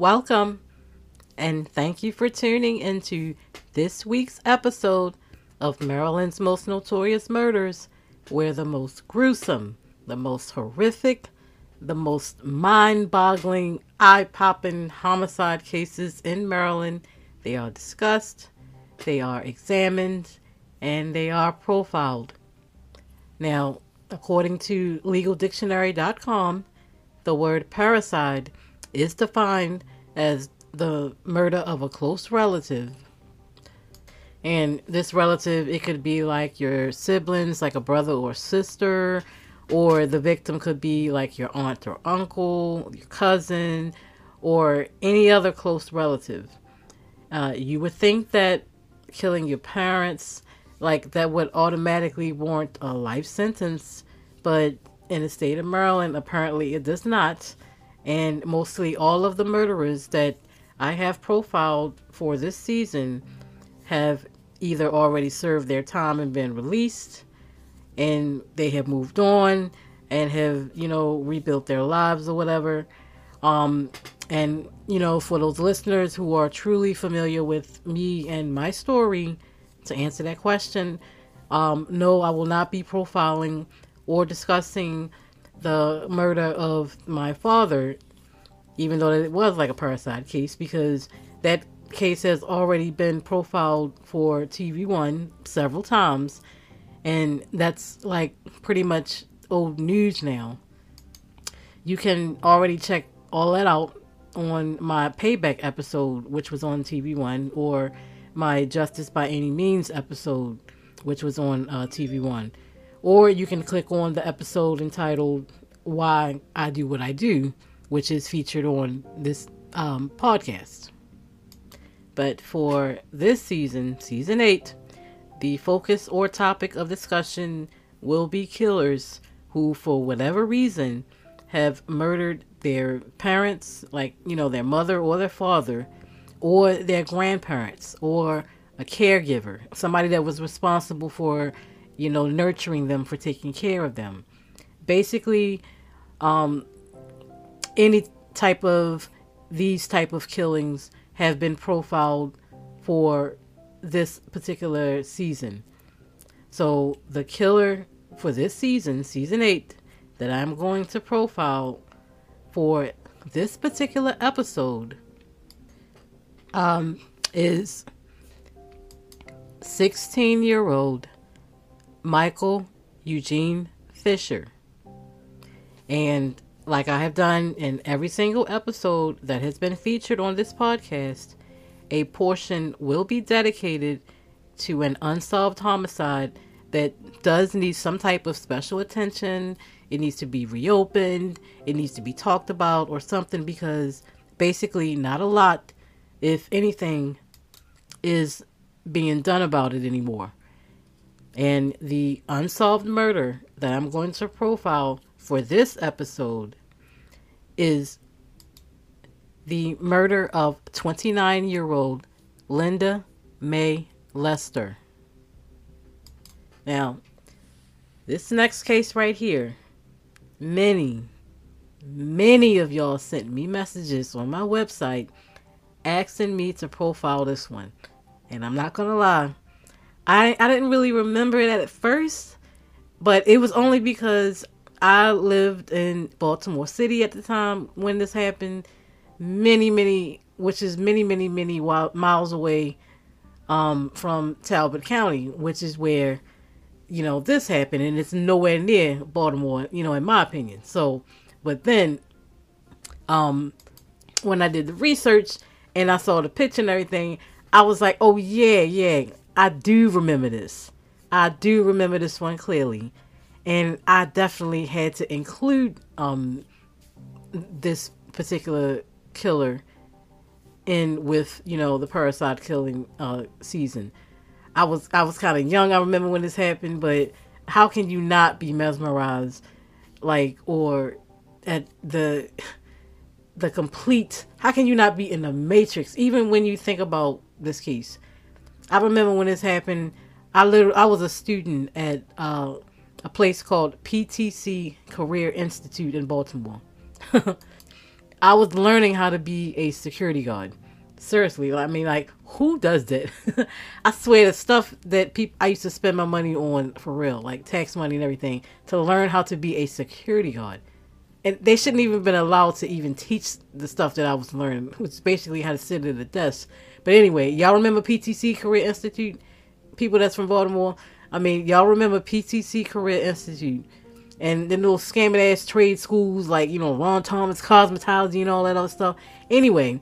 welcome, and thank you for tuning into this week's episode of Maryland's Most Notorious Murders, where the most gruesome, the most horrific, the most mind boggling, eye popping homicide cases in Maryland. They are discussed, they are examined, and they are profiled. Now, according to legaldictionary.com, the word parricide is defined as the murder of a close relative. And this relative, it could be like your siblings, like a brother or sister, or the victim could be like your aunt or uncle, your cousin, or any other close relative. Uh, you would think that killing your parents, like that would automatically warrant a life sentence, but in the state of Maryland, apparently it does not. And mostly all of the murderers that I have profiled for this season have either already served their time and been released, and they have moved on and have, you know, rebuilt their lives or whatever. Um, and, you know, for those listeners who are truly familiar with me and my story, to answer that question, um, no, I will not be profiling or discussing the murder of my father, even though it was like a parricide case, because that case has already been profiled for TV One several times, and that's like pretty much old news now. You can already check all that out on my payback episode, which was on TV One, or my Justice by Any Means episode, which was on uh, TV One. Or you can click on the episode entitled Why I Do What I Do, which is featured on this um, podcast. But for this season, season 8, the focus or topic of discussion will be killers who, for whatever reason, have murdered their parents, like, you know, their mother or their father, or their grandparents, or a caregiver, somebody that was responsible for, you know, nurturing them, for taking care of them. Basically, um, any type of these type of killings have been profiled for this particular season. So the killer for this season, season 8, that I'm going to profile for this particular episode um, is 16 year old Michael Eugene Fisher. And like I have done in every single episode that has been featured on this podcast, a portion will be dedicated to an unsolved homicide that does need some type of special attention. It needs to be reopened, it needs to be talked about, or something because basically, not a lot, if anything, is being done about it anymore. And the unsolved murder that I'm going to profile for this episode is the murder of 29 year old Linda May Lester. Now, this next case right here, many, many of y'all sent me messages on my website asking me to profile this one. And I'm not gonna lie, I, I didn't really remember that at first, but it was only because I lived in Baltimore City at the time when this happened, many, many, which is many, many, many miles away um, from Talbot County, which is where, you know, this happened. And it's nowhere near Baltimore, you know, in my opinion. So, but then, um, when I did the research and I saw the picture and everything, I was like, oh, yeah, yeah, I do remember this. I do remember this one clearly and I definitely had to include um, this particular killer in with you know the parricide killing uh, season. I was I was kind of young. I remember when this happened, but how can you not be mesmerized, like or at the the complete? How can you not be in the matrix? Even when you think about this case, I remember when this happened. I literally I was a student at uh, a place called PTC Career Institute in Baltimore. I was learning how to be a security guard. Seriously, I mean, like, who does that? I swear, the stuff that people I used to spend my money on for real, like tax money and everything, to learn how to be a security guard. And they shouldn't even been allowed to even teach the stuff that I was learning, which is basically how to sit at a desk. But anyway, y'all remember PTC Career Institute? People that's from Baltimore. I mean, y'all remember PTC Career Institute and then those scamming ass trade schools like you know Ron Thomas cosmetology and all that other stuff. Anyway,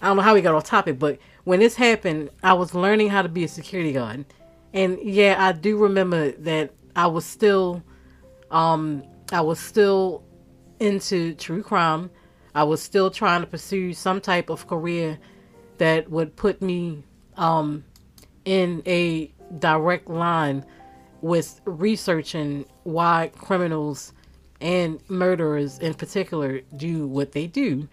I don't know how we got off topic, but when this happened, I was learning how to be a security guard, and yeah, I do remember that I was still, um, I was still into true crime. I was still trying to pursue some type of career that would put me um, in a direct line with researching why criminals and murderers in particular do what they do.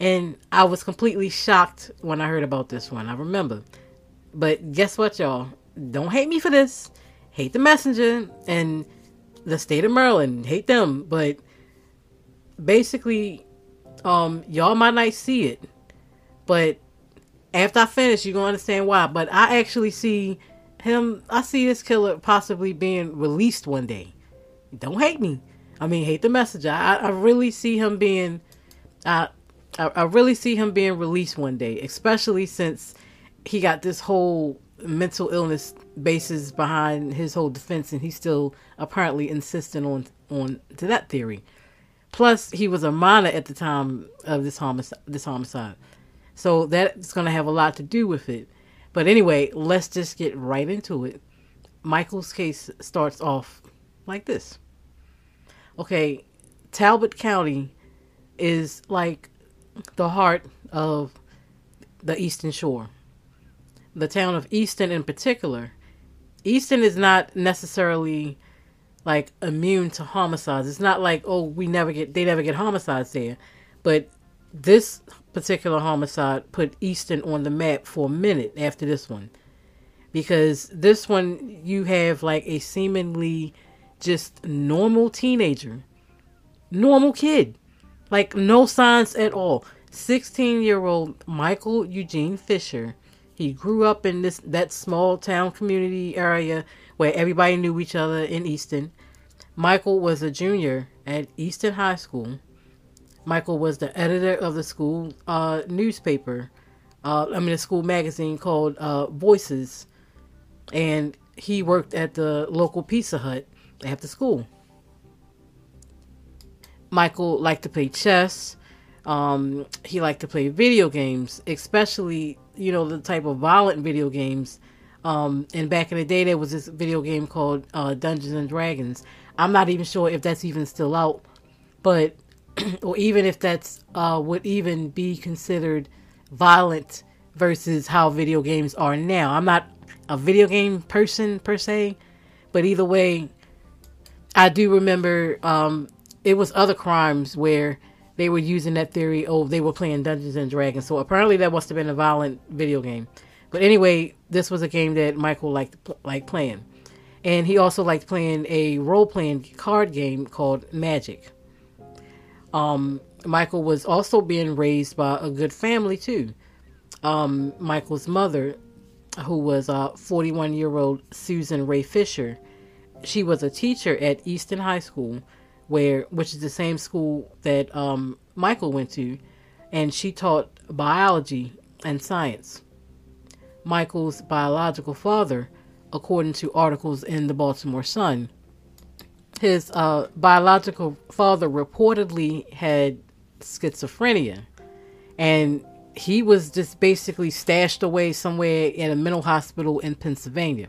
And I was completely shocked when I heard about this one. I remember. But guess what, y'all? Don't hate me for this. Hate the messenger and the state of Maryland. Hate them. But basically, um, y'all might not see it. But after I finish, you're to understand why. But I actually see him, I see this killer possibly being released one day. Don't hate me. I mean, hate the messenger. I, I really see him being, I, I, I really see him being released one day, especially since he got this whole mental illness basis behind his whole defense, and he's still apparently insisting on on to that theory. Plus, he was a minor at the time of this homicide. This homicide, so that's going to have a lot to do with it. But anyway, let's just get right into it. Michael's case starts off like this. Okay, Talbot County is like the heart of the Eastern Shore. The town of Easton, in particular, Easton is not necessarily like immune to homicides. It's not like oh we never get they never get homicides there, but this particular homicide put Easton on the map for a minute after this one. Because this one, you have like a seemingly just normal teenager, normal kid, like no signs at all. 16 year old Michael Eugene Fisher. He grew up in this that small town community area where everybody knew each other in Easton. Michael was a junior at Easton High School Michael was the editor of the school uh, newspaper. Uh, I mean, a school magazine called uh, Voices, and he worked at the local Pizza Hut after school. Michael liked to play chess. Um, he liked to play video games, especially you know the type of violent video games. Um, and back in the day, there was this video game called uh, Dungeons and Dragons. I'm not even sure if that's even still out, but or even if that's uh, would even be considered violent versus how video games are now. I'm not a video game person per se, but either way, I do remember um, it was other crimes where they were using that theory. Oh, they were playing Dungeons and Dragons, so apparently that must have been a violent video game. But anyway, this was a game that Michael liked like playing, and he also liked playing a role playing card game called Magic. Um, Michael was also being raised by a good family too. Um, Michael's mother, who was a 41 year old Susan Rae Fisher, she was a teacher at Easton High School, where which is the same school that um, Michael went to, and she taught biology and science. Michael's biological father, according to articles in the Baltimore Sun, his uh, biological father reportedly had schizophrenia, and he was just basically stashed away somewhere in a mental hospital in Pennsylvania.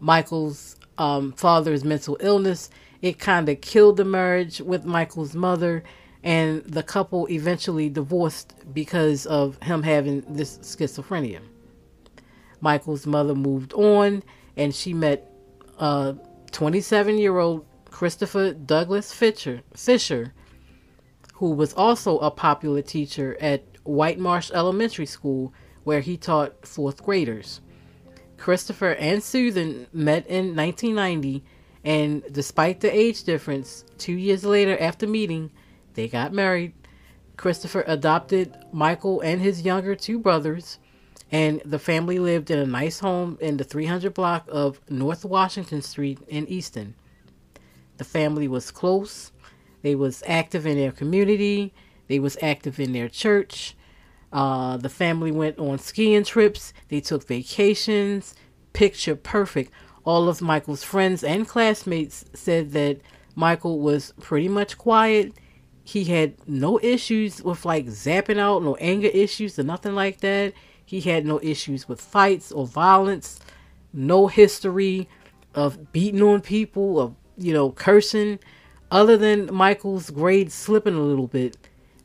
Michael's um, father's mental illness it kind of killed the marriage with Michael's mother, and the couple eventually divorced because of him having this schizophrenia. Michael's mother moved on, and she met uh, 27 year old Christopher Douglass Fisher, Fisher, who was also a popular teacher at White Marsh Elementary School, where he taught fourth graders. Christopher and Susan met in 1990, and despite the age difference, two years later after meeting, they got married. Christopher adopted Michael and his younger two brothers, and the family lived in a nice home in the 300 block of North Washington Street in Easton. The family was close. They was active in their community. They was active in their church. Uh, the family went on skiing trips. They took vacations. Picture perfect. All of Michael's friends and classmates said that Michael was pretty much quiet. He had no issues with like zapping out, no anger issues or nothing like that. He had no issues with fights or violence, no history of beating on people, of, you know, cursing. Other than Michael's grades slipping a little bit,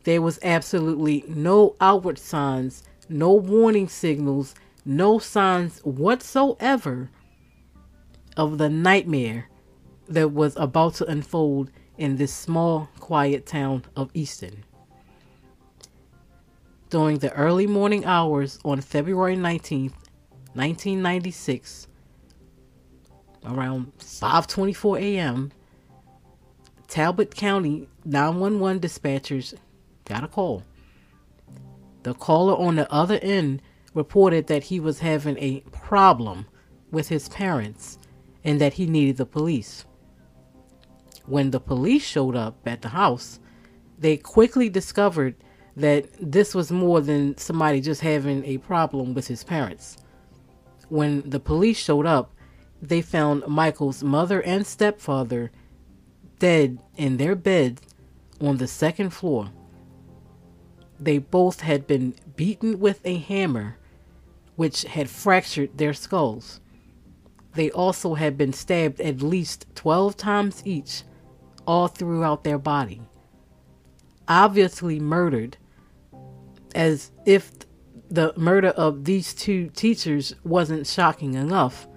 there was absolutely no outward signs, no warning signals, no signs whatsoever of the nightmare that was about to unfold in this small, quiet town of Easton. During the early morning hours on February 19th, 1996, around 5:24 a.m., Talbot County 911 dispatchers got a call. The caller on the other end reported that he was having a problem with his parents and that he needed the police. When the police showed up at the house, they quickly discovered that this was more than somebody just having a problem with his parents. When the police showed up, they found Michael's mother and stepfather dead in their bed on the second floor. They both had been beaten with a hammer, which had fractured their skulls. They also had been stabbed at least 12 times each, all throughout their body. Obviously murdered, as if the murder of these two teachers wasn't shocking enough.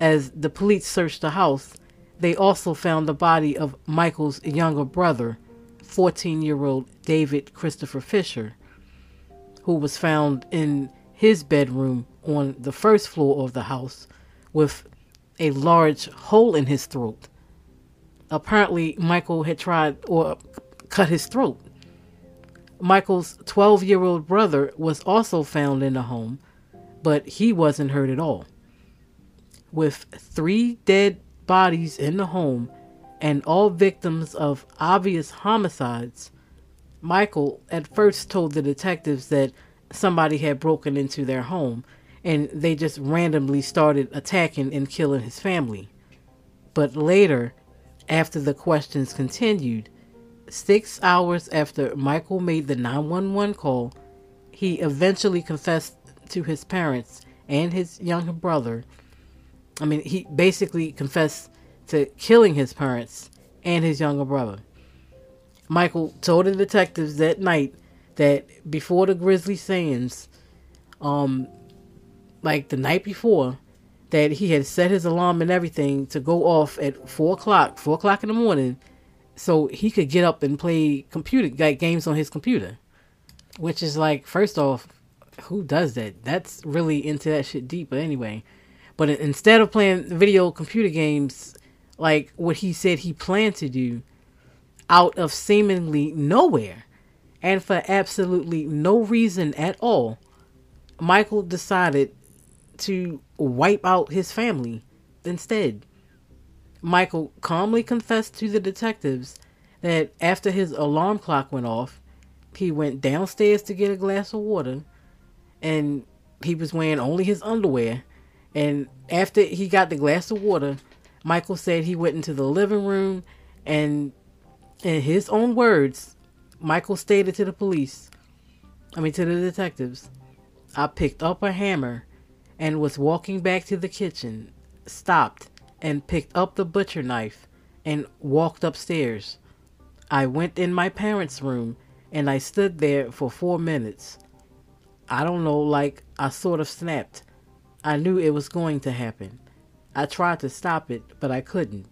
As the police searched the house, they also found the body of Michael's younger brother, 14 year old David Christopher Fisher, who was found in his bedroom on the first floor of the house with a large hole in his throat. Apparently, Michael had tried or cut his throat. Michael's 12 year old brother was also found in the home, but he wasn't hurt at all. With three dead bodies in the home and all victims of obvious homicides, Michael at first told the detectives that somebody had broken into their home and they just randomly started attacking and killing his family. But later, after the questions continued, six hours after Michael made the 911 call, he eventually confessed to his parents and his younger brother I mean, he basically confessed to killing his parents and his younger brother. Michael told the detectives that night that before the Grizzly Sands, um, like the night before, that he had set his alarm and everything to go off at four o'clock, four o'clock in the morning, so he could get up and play computer like games on his computer. Which is like, first off, who does that? That's really into that shit deep. But anyway, but instead of playing video computer games, like what he said he planned to do, out of seemingly nowhere, and for absolutely no reason at all, Michael decided to wipe out his family instead. Michael calmly confessed to the detectives that after his alarm clock went off, he went downstairs to get a glass of water and he was wearing only his underwear. And after he got the glass of water, Michael said he went into the living room and, in his own words, Michael stated to the police, I mean to the detectives, I picked up a hammer and was walking back to the kitchen, stopped and picked up the butcher knife and walked upstairs. I went in my parents' room and I stood there for four minutes. I don't know, like I sort of snapped. I knew it was going to happen. I tried to stop it, but I couldn't.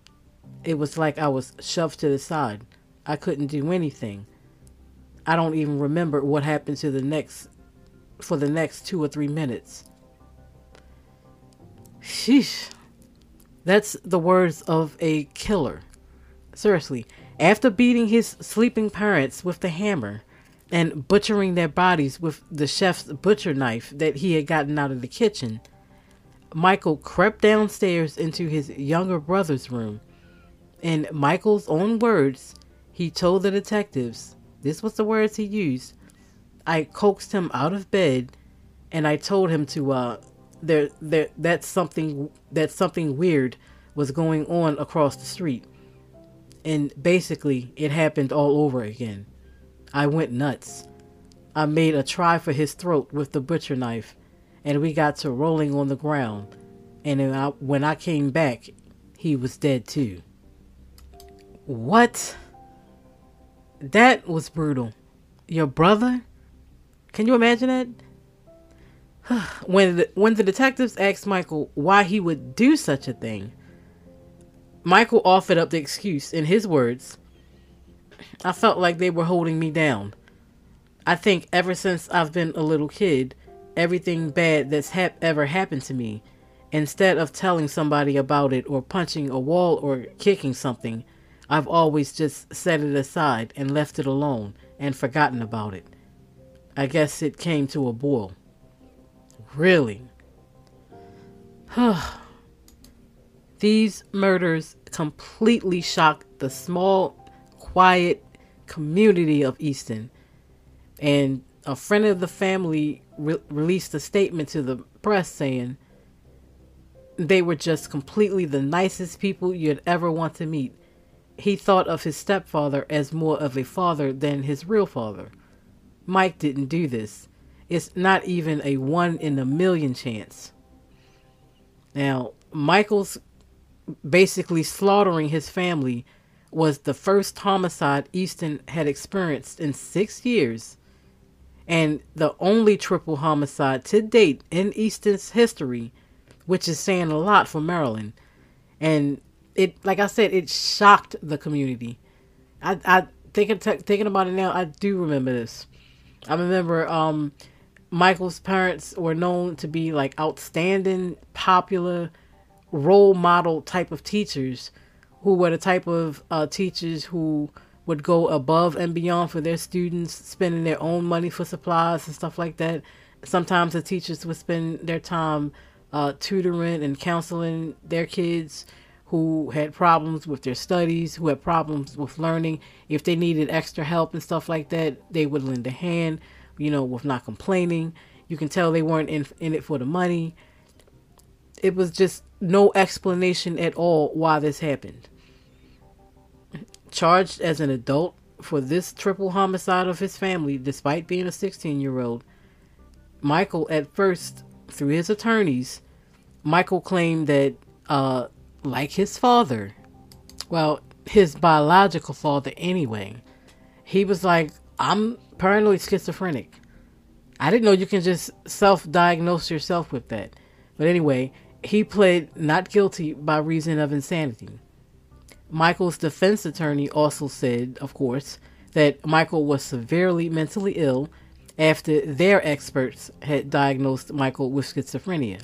It was like I was shoved to the side. I couldn't do anything. I don't even remember what happened to the next for the next 2 or 3 minutes. Sheesh. That's the words of a killer. Seriously, after beating his sleeping parents with the hammer, and butchering their bodies with the chef's butcher knife that he had gotten out of the kitchen. Michael crept downstairs into his younger brother's room. In Michael's own words, he told the detectives, this was the words he used. I coaxed him out of bed and I told him to uh there there that's something that something weird was going on across the street. And basically it happened all over again. I went nuts. I made a try for his throat with the butcher knife and we got to rolling on the ground. And I, when I came back, he was dead too. What? That was brutal. Your brother? Can you imagine that? when the, when the detectives asked Michael why he would do such a thing, Michael offered up the excuse in his words. I felt like they were holding me down. I think ever since I've been a little kid, everything bad that's ever happened to me, instead of telling somebody about it or punching a wall or kicking something, I've always just set it aside and left it alone and forgotten about it. I guess it came to a boil. Really? These murders completely shocked the small, quiet community of Easton. And a friend of the family re- released a statement to the press saying they were just completely the nicest people you'd ever want to meet. He thought of his stepfather as more of a father than his real father. Mike didn't do this. It's not even a one in a million chance. Now, Michael's basically slaughtering his family was the first homicide Easton had experienced in six years and the only triple homicide to date in Easton's history, which is saying a lot for Maryland. And it, like I said, it shocked the community. I, I thinking thinking about it now, I do remember this. I remember um, Michael's parents were known to be like outstanding, popular, role model type of teachers, who were the type of uh, teachers who would go above and beyond for their students, spending their own money for supplies and stuff like that. Sometimes the teachers would spend their time uh, tutoring and counseling their kids who had problems with their studies, who had problems with learning. If they needed extra help and stuff like that, they would lend a hand, you know, with not complaining. You can tell they weren't in, in it for the money. It was just no explanation at all why this happened charged as an adult for this triple homicide of his family, despite being a 16 year old. Michael, at first, through his attorneys, Michael claimed that, uh, like his father, well, his biological father anyway, he was like, I'm paranoid schizophrenic. I didn't know you can just self diagnose yourself with that. But anyway, he pled not guilty by reason of insanity. Michael's defense attorney also said, of course, that Michael was severely mentally ill after their experts had diagnosed Michael with schizophrenia.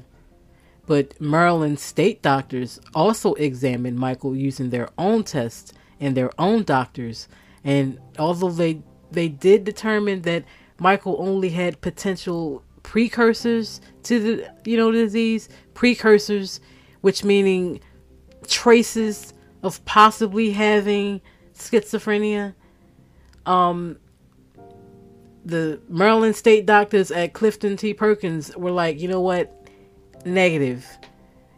But Maryland state doctors also examined Michael using their own tests and their own doctors, and although they they did determine that Michael only had potential precursors to the you know disease, precursors, which meaning traces of possibly having schizophrenia. Um, the Maryland state doctors at Clifton T. Perkins were like, you know what, negative,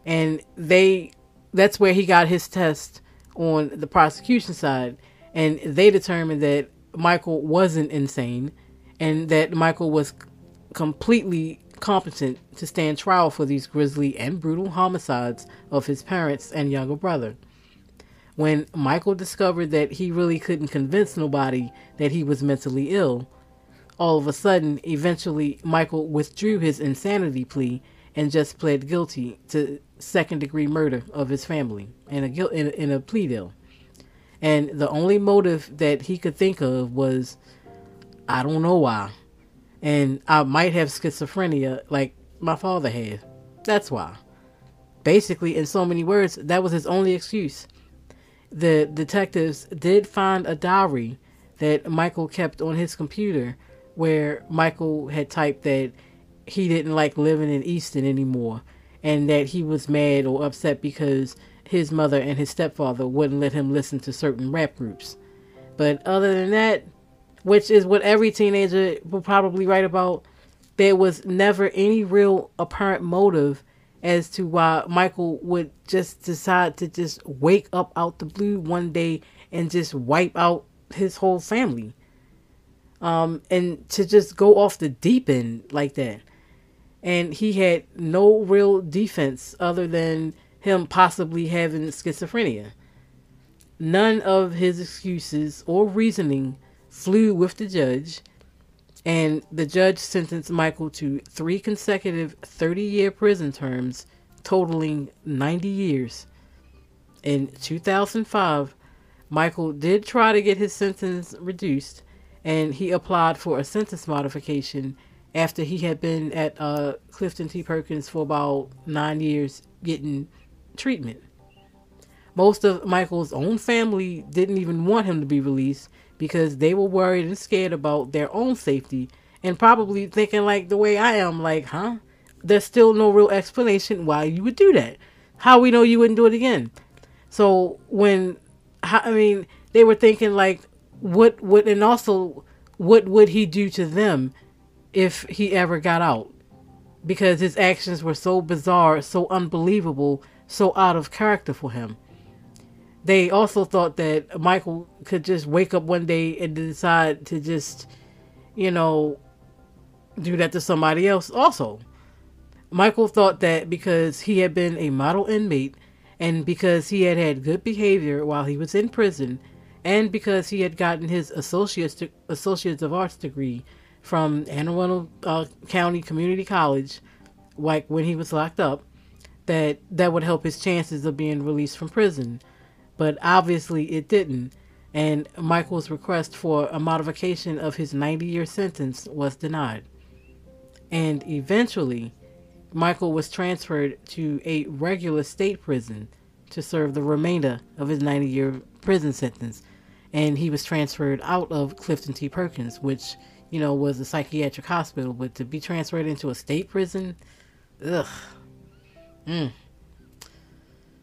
and they that's where he got his test on the prosecution side, and they determined that Michael wasn't insane, and that Michael was completely competent to stand trial for these grisly and brutal homicides of his parents and younger brother when Michael discovered that he really couldn't convince nobody that he was mentally ill, all of a sudden, eventually, Michael withdrew his insanity plea and just pled guilty to second degree murder of his family in a, in, in a plea deal. And the only motive that he could think of was, I don't know why. And I might have schizophrenia like my father had. That's why. Basically, in so many words, that was his only excuse the detectives did find a diary that Michael kept on his computer where Michael had typed that he didn't like living in Easton anymore and that he was mad or upset because his mother and his stepfather wouldn't let him listen to certain rap groups. But other than that, which is what every teenager will probably write about, there was never any real apparent motive as to why Michael would just decide to just wake up out the blue one day and just wipe out his whole family. Um, and to just go off the deep end like that. And he had no real defense other than him possibly having schizophrenia. None of his excuses or reasoning flew with the judge, and the judge sentenced Michael to three consecutive 30 year prison terms, totaling 90 years. In 2005, Michael did try to get his sentence reduced, and he applied for a sentence modification after he had been at uh, Clifton T. Perkins for about nine years getting treatment. Most of Michael's own family didn't even want him to be released because they were worried and scared about their own safety and probably thinking like the way I am, like, huh? There's still no real explanation why you would do that. How we know you wouldn't do it again? So when, I mean, they were thinking like, what would, and also, what would he do to them if he ever got out? Because his actions were so bizarre, so unbelievable, so out of character for him they also thought that Michael could just wake up one day and decide to just, you know, do that to somebody else also. Michael thought that because he had been a model inmate and because he had had good behavior while he was in prison and because he had gotten his associates associates of arts degree from Anne Arundel uh, County Community College like when he was locked up that that would help his chances of being released from prison but obviously it didn't. And Michael's request for a modification of his 90 year sentence was denied. And eventually, Michael was transferred to a regular state prison to serve the remainder of his 90 year prison sentence. And he was transferred out of Clifton T. Perkins, which, you know, was a psychiatric hospital. But to be transferred into a state prison, ugh. Mm.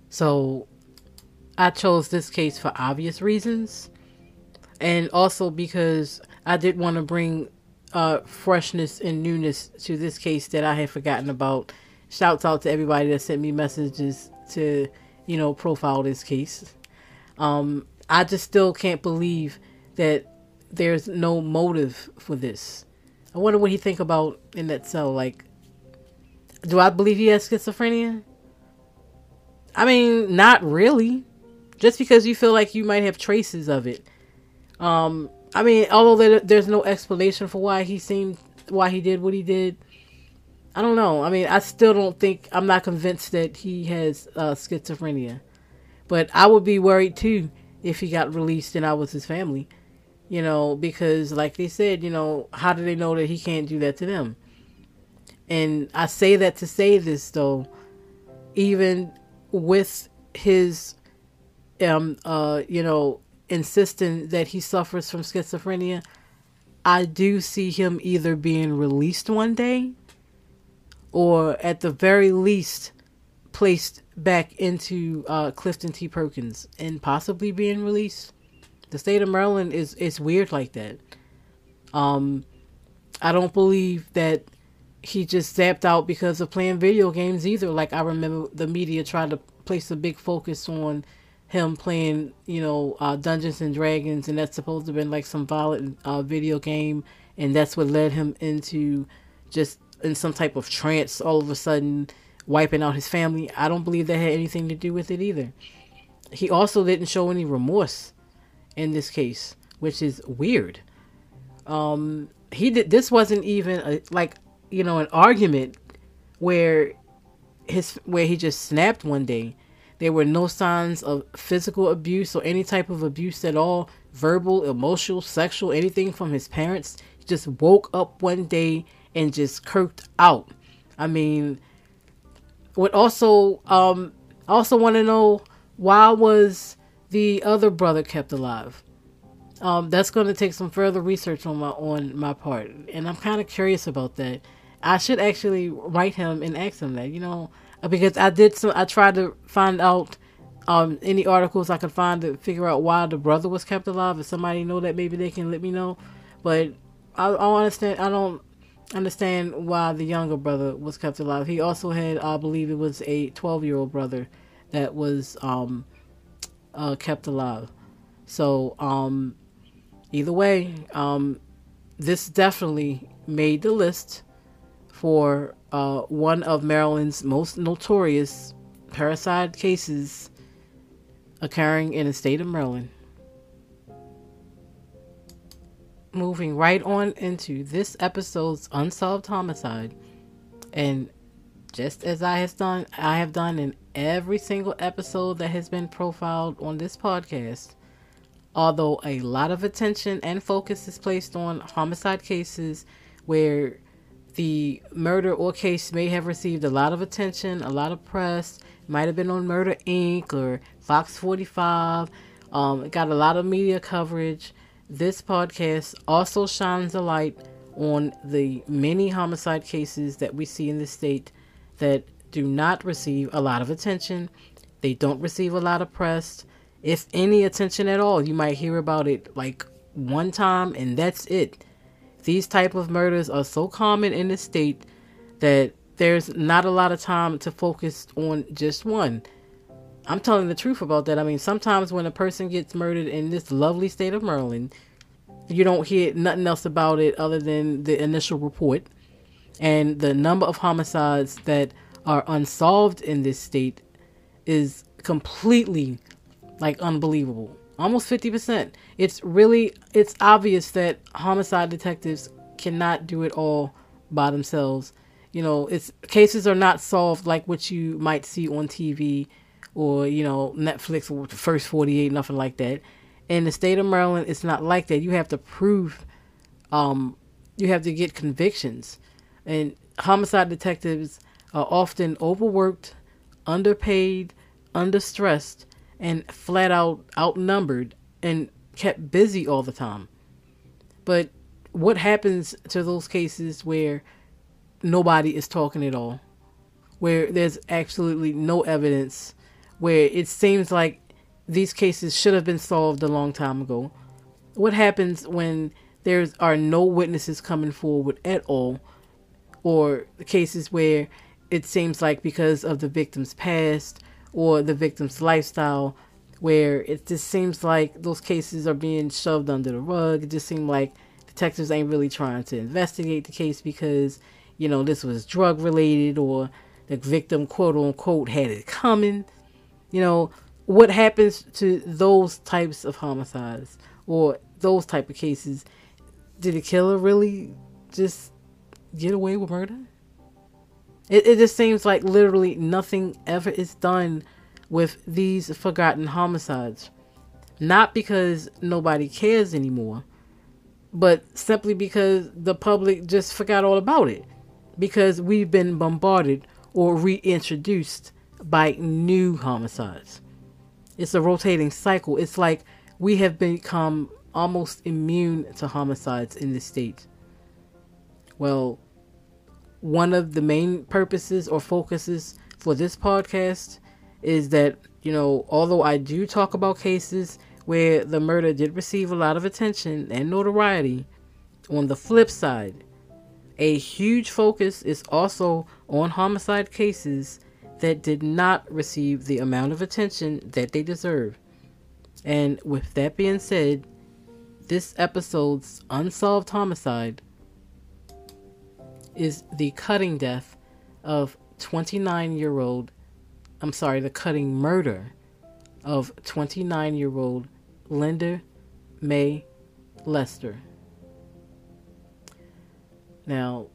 So I chose this case for obvious reasons, and also because I did want to bring uh, freshness and newness to this case that I had forgotten about. Shouts out to everybody that sent me messages to, you know, profile this case. Um, I just still can't believe that there's no motive for this. I wonder what he think about in that cell. Like, do I believe he has schizophrenia? I mean, not really just because you feel like you might have traces of it. Um, I mean, although there's no explanation for why he seemed, why he did what he did. I don't know. I mean, I still don't think I'm not convinced that he has uh, schizophrenia, but I would be worried too if he got released and I was his family. You know, because like they said, you know, how do they know that he can't do that to them? And I say that to say this though, even with his um, uh, you know, insisting that he suffers from schizophrenia, I do see him either being released one day or at the very least placed back into uh, Clifton T. Perkins and possibly being released. The state of Maryland is is weird like that. Um, I don't believe that he just zapped out because of playing video games either. Like I remember the media tried to place a big focus on him playing, you know, uh, Dungeons and Dragons, and that's supposed to have been like some violent uh, video game, and that's what led him into just in some type of trance all of a sudden wiping out his family. I don't believe that had anything to do with it either. He also didn't show any remorse in this case, which is weird. Um, he did. This wasn't even a, like you know an argument where his where he just snapped one day there were no signs of physical abuse or any type of abuse at all verbal, emotional, sexual, anything from his parents. He just woke up one day and just kirked out. I mean, would also um also want to know why was the other brother kept alive? Um, that's going to take some further research on my on my part, and I'm kind of curious about that. I should actually write him and ask him that, you know, because I did some. I tried to find out um, any articles I could find to figure out why the brother was kept alive. If somebody know that, maybe they can let me know. But I, I don't understand. I don't understand why the younger brother was kept alive. He also had, I believe, it was a 12 year old brother that was um, uh, kept alive. So um, either way, um, this definitely made the list for uh, one of Maryland's most notorious parricide cases occurring in the state of Maryland. Moving right on into this episode's unsolved homicide, and just as I have done, I have done in every single episode that has been profiled on this podcast. Although a lot of attention and focus is placed on homicide cases where the murder or case may have received a lot of attention, a lot of press, might have been on Murder Inc. or Fox 45. Um, it got a lot of media coverage. This podcast also shines a light on the many homicide cases that we see in the state that do not receive a lot of attention. They don't receive a lot of press, if any attention at all. You might hear about it like one time and that's it. These type of murders are so common in the state that there's not a lot of time to focus on just one. I'm telling the truth about that. I mean, sometimes when a person gets murdered in this lovely state of Maryland, you don't hear nothing else about it other than the initial report. And the number of homicides that are unsolved in this state is completely like unbelievable. Almost 50%. It's really it's obvious that homicide detectives cannot do it all by themselves you know, it's cases are not solved like what you might see on TV or you know Netflix or the first 48, nothing like that. In the state of Maryland, it's not like that. You have to prove, um, you have to get convictions, and homicide detectives are often overworked, underpaid, understressed, and flat out outnumbered and kept busy all the time. But what happens to those cases where nobody is talking at all, where there's absolutely no evidence, where it seems like these cases should have been solved a long time ago. What happens when there are no witnesses coming forward at all, or cases where it seems like because of the victim's past or the victim's lifestyle, where it just seems like those cases are being shoved under the rug. It just seems like detectives ain't really trying to investigate the case because you know, this was drug related or the victim, quote unquote, had it coming. You know, what happens to those types of homicides or those type of cases? Did the killer really just get away with murder? It, it just seems like literally nothing ever is done with these forgotten homicides. Not because nobody cares anymore, but simply because the public just forgot all about it because we've been bombarded or reintroduced by new homicides. It's a rotating cycle. It's like we have become almost immune to homicides in the state. Well, one of the main purposes or focuses for this podcast is that, you know, although I do talk about cases where the murder did receive a lot of attention and notoriety, on the flip side, a huge focus is also on homicide cases that did not receive the amount of attention that they deserve. And with that being said, this episode's unsolved homicide is the cutting death of 29 year old, I'm sorry, the cutting murder of 29 year old Linda May Lester. Now,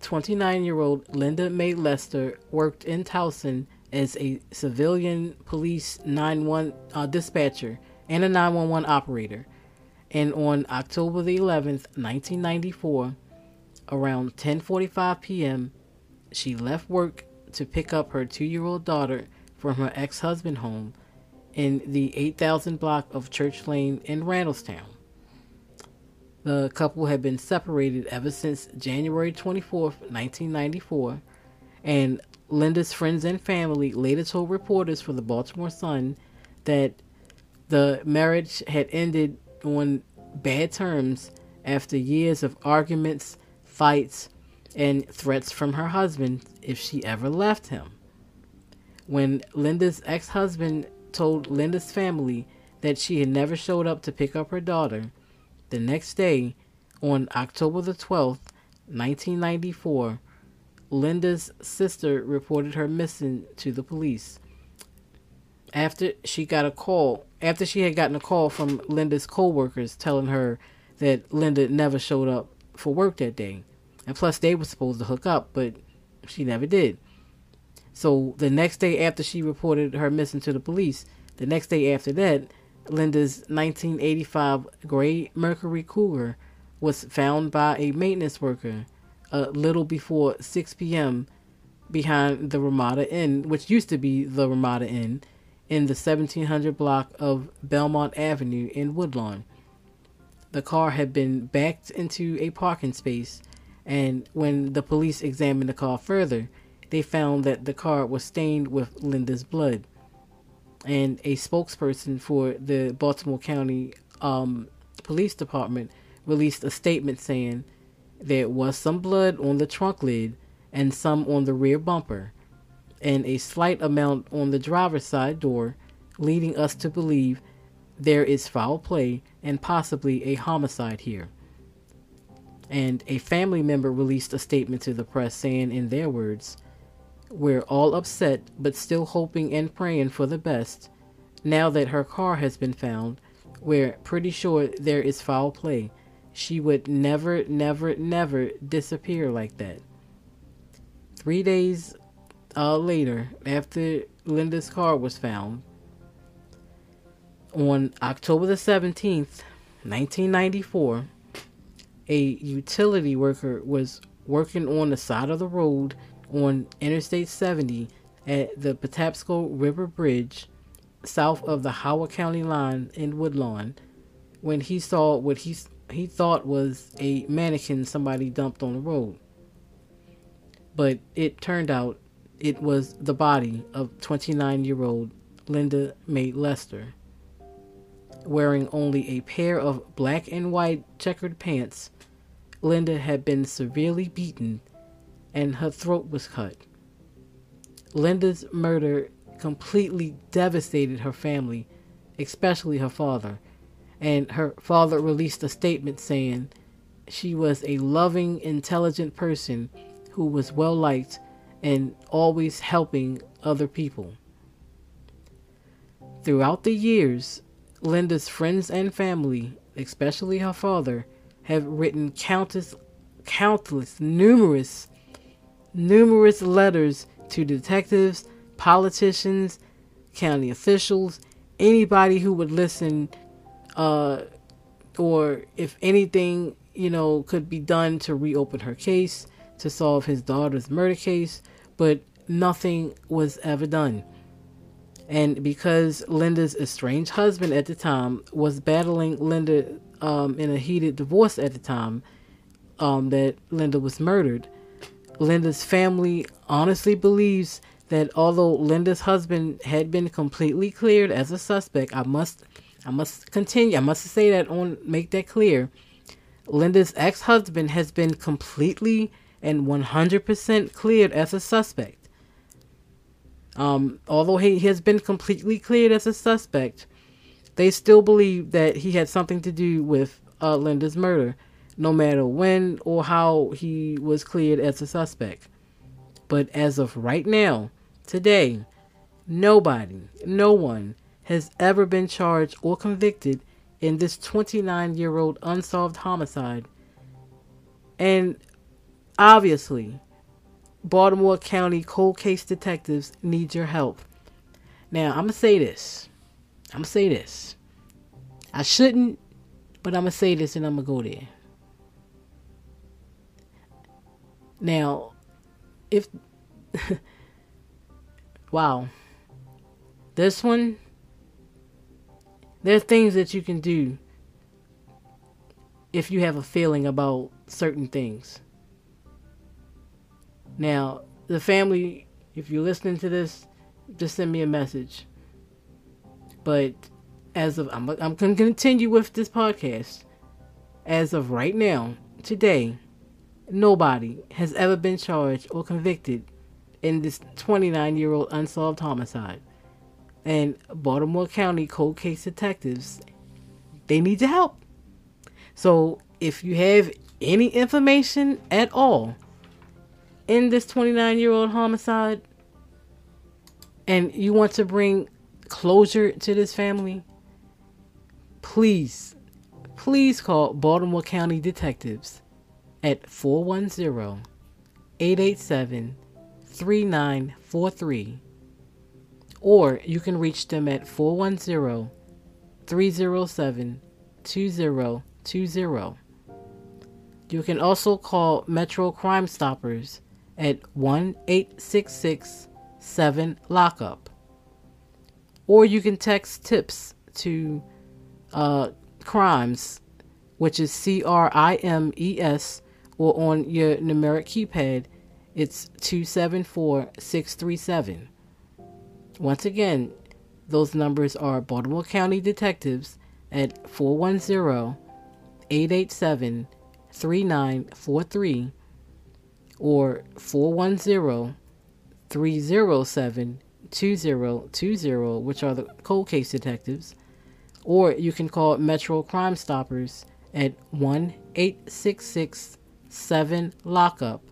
29 year old Linda May Lester worked in Towson as a civilian police 911 uh, dispatcher and a 911 operator. And on October the 11th, 1994, around 10:45 p.m., she left work to pick up her 2-year-old daughter from her ex-husband home in the 8000 block of Church Lane in Randallstown. The couple had been separated ever since January 24, 1994, and Linda's friends and family later told reporters for the Baltimore Sun that the marriage had ended on bad terms after years of arguments, fights, and threats from her husband if she ever left him. When Linda's ex husband told Linda's family that she had never showed up to pick up her daughter, the next day, on October the 12th, 1994, Linda's sister reported her missing to the police. After she got a call, after she had gotten a call from Linda's co-workers telling her that Linda never showed up for work that day. And plus they were supposed to hook up, but she never did. So the next day after she reported her missing to the police, the next day after that, Linda's 1985 gray Mercury Cougar was found by a maintenance worker a little before 6 p.m. behind the Ramada Inn, which used to be the Ramada Inn, in the 1700 block of Belmont Avenue in Woodlawn. The car had been backed into a parking space, and when the police examined the car further, they found that the car was stained with Linda's blood. And a spokesperson for the Baltimore County um, Police Department released a statement saying there was some blood on the trunk lid and some on the rear bumper, and a slight amount on the driver's side door, leading us to believe there is foul play and possibly a homicide here. And a family member released a statement to the press saying, in their words, we're all upset, but still hoping and praying for the best. Now that her car has been found, we're pretty sure there is foul play. She would never, never, never disappear like that. Three days uh, later, after Linda's car was found, on October the 17th, 1994, a utility worker was working on the side of the road on Interstate 70 at the Patapsco River Bridge, south of the Howard County line in Woodlawn, when he saw what he he thought was a mannequin somebody dumped on the road. But it turned out it was the body of 29-year-old Linda May Lester. Wearing only a pair of black and white checkered pants, Linda had been severely beaten and her throat was cut. Linda's murder completely devastated her family, especially her father, and her father released a statement saying she was a loving, intelligent person who was well liked and always helping other people. Throughout the years, Linda's friends and family, especially her father, have written countless, countless, numerous numerous letters to detectives, politicians, county officials, anybody who would listen, uh, or if anything, you know, could be done to reopen her case, to solve his daughter's murder case, but nothing was ever done. And because Linda's estranged husband at the time was battling Linda um, in a heated divorce at the time um, that Linda was murdered, Linda's family honestly believes that although Linda's husband had been completely cleared as a suspect, I must I must continue I must say that on make that clear. Linda's ex-husband has been completely and 100% cleared as a suspect. Um, although he has been completely cleared as a suspect, they still believe that he had something to do with uh, Linda's murder no matter when or how he was cleared as a suspect. But as of right now, today, nobody, no one has ever been charged or convicted in this 29 year old unsolved homicide. And obviously, Baltimore County cold case detectives need your help. Now, I'm going to say this. I'm going to say this. I shouldn't, but I'm going to say this and I'm going to go there. Now, if wow, this one, there are things that you can do if you have a feeling about certain things. Now, the family, if you're listening to this, just send me a message. But as of I'm, I'm going to continue with this podcast. As of right now, today, nobody has ever been charged or convicted in this 29 year old unsolved homicide. And Baltimore County cold case detectives, they need your help. So if you have any information at all in this 29 year old homicide and you want to bring closure to this family, please, please call Baltimore County Detectives at 410 887 3943 or you can reach them at 410 307 2020. You can also call Metro Crime Stoppers at 1 866 7 Lockup. Or you can text tips to uh, crimes, which is C R I M E S, or on your numeric keypad, it's 274 637. Once again, those numbers are Baltimore County Detectives at 410 887 3943 or 410 307 2020, which are the cold case detectives, or you can call Metro Crime Stoppers at 1 866 7 Lockup,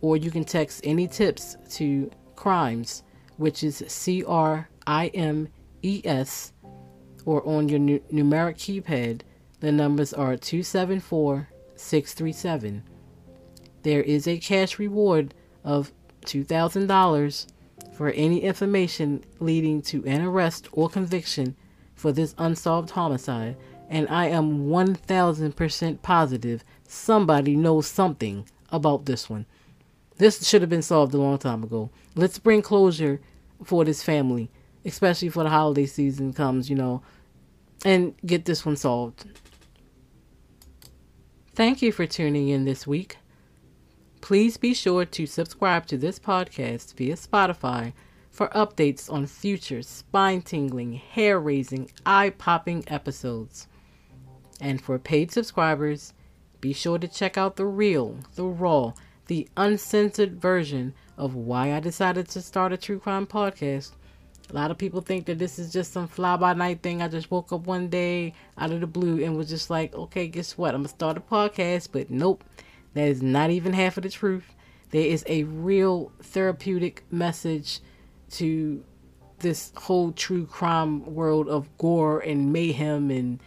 or you can text any tips to crimes, which is C R I M E S, or on your nu- numeric keypad, the numbers are 274 637. There is a cash reward of $2,000 for any information leading to an arrest or conviction for this unsolved homicide, and I am 1000% positive somebody knows something about this one. This should have been solved a long time ago. Let's bring closure for this family, especially for the holiday season comes, you know, and get this one solved. Thank you for tuning in this week. Please be sure to subscribe to this podcast via Spotify for updates on future spine tingling, hair raising, eye popping episodes. And for paid subscribers, be sure to check out the real, the raw, the uncensored version of why I decided to start a true crime podcast. A lot of people think that this is just some fly by night thing. I just woke up one day out of the blue and was just like, okay, guess what? I'm going to start a podcast. But nope, that is not even half of the truth. There is a real therapeutic message to this whole true crime world of gore and mayhem and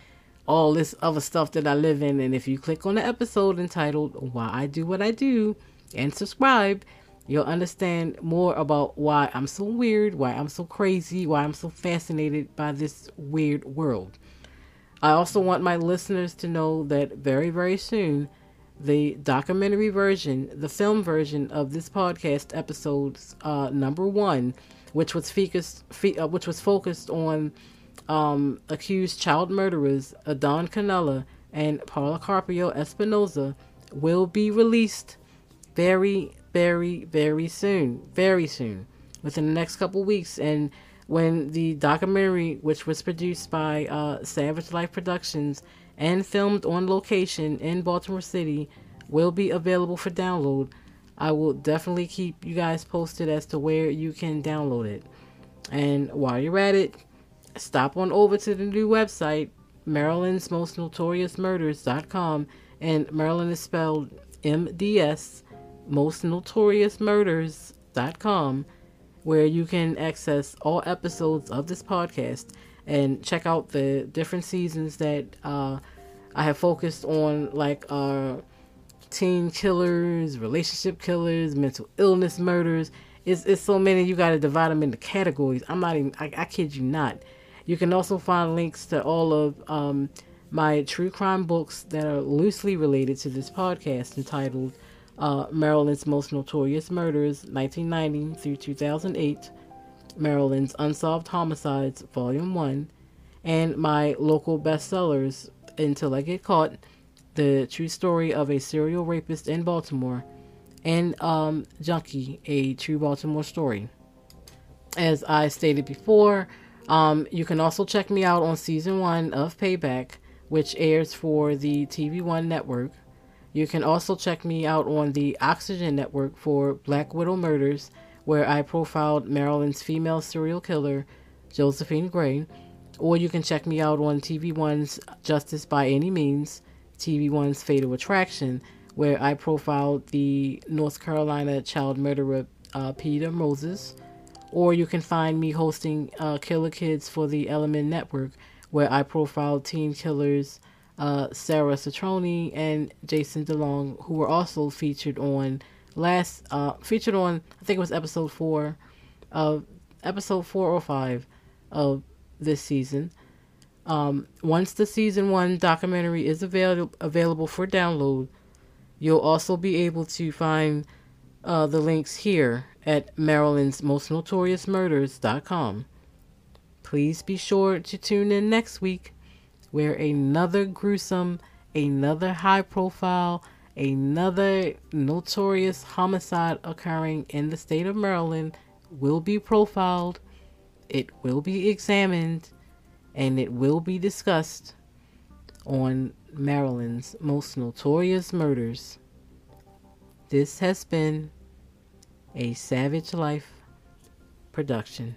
all this other stuff that I live in. And if you click on the episode entitled Why I Do What I Do and subscribe, you'll understand more about why I'm so weird, why I'm so crazy, why I'm so fascinated by this weird world. I also want my listeners to know that very, very soon, the documentary version, the film version of this podcast episode's uh, number one, which was focused, uh, which was focused on um, accused child murderers Adon Canella and Paula Carpio Espinoza, will be released very, very, very soon. Very soon. Within the next couple weeks. And when the documentary, which was produced by uh, Savage Life Productions and filmed on location in Baltimore City, will be available for download, I will definitely keep you guys posted as to where you can download it. And while you're at it, stop on over to the new website, Maryland's Most Notorious Murders.com. And Maryland is spelled MDS most notorious murders.com where you can access all episodes of this podcast and check out the different seasons that uh, I have focused on, like uh, teen killers, relationship killers, mental illness murders. It's, it's so many, you got to divide them into categories. I'm not even, I, I kid you not. You can also find links to all of um, my true crime books that are loosely related to this podcast entitled uh, Maryland's Most Notorious Murders, 1990 through 2008, Maryland's Unsolved Homicides, Volume 1, and my local bestsellers, Until I Get Caught, the true story of a serial rapist in Baltimore, and um, Junkie, a true Baltimore story. As I stated before, um, you can also check me out on season one of Payback, which airs for the TV One network. You can also check me out on the Oxygen network for Black Widow Murders, where I profiled Maryland's female serial killer, Josephine Gray. Or you can check me out on TV One's Justice by Any Means, TV One's Fatal Attraction, where I profiled the North Carolina child murderer uh, Peter Moses. Or you can find me hosting uh, Killer Kids for the LMN Network, where I profiled teen killers uh, Sarah Citroni and Jason DeLong, who were also featured on last uh, featured on I think it was episode four of episode four or five of this season. Um, once the season one documentary is available available for download, you'll also be able to find uh, the links here at Maryland's Most Notorious Murders.com. Please be sure to tune in next week where another gruesome, another high profile, another notorious homicide occurring in the state of Maryland will be profiled, it will be examined, and it will be discussed on Maryland's most notorious murders. This has been a Savage Life production.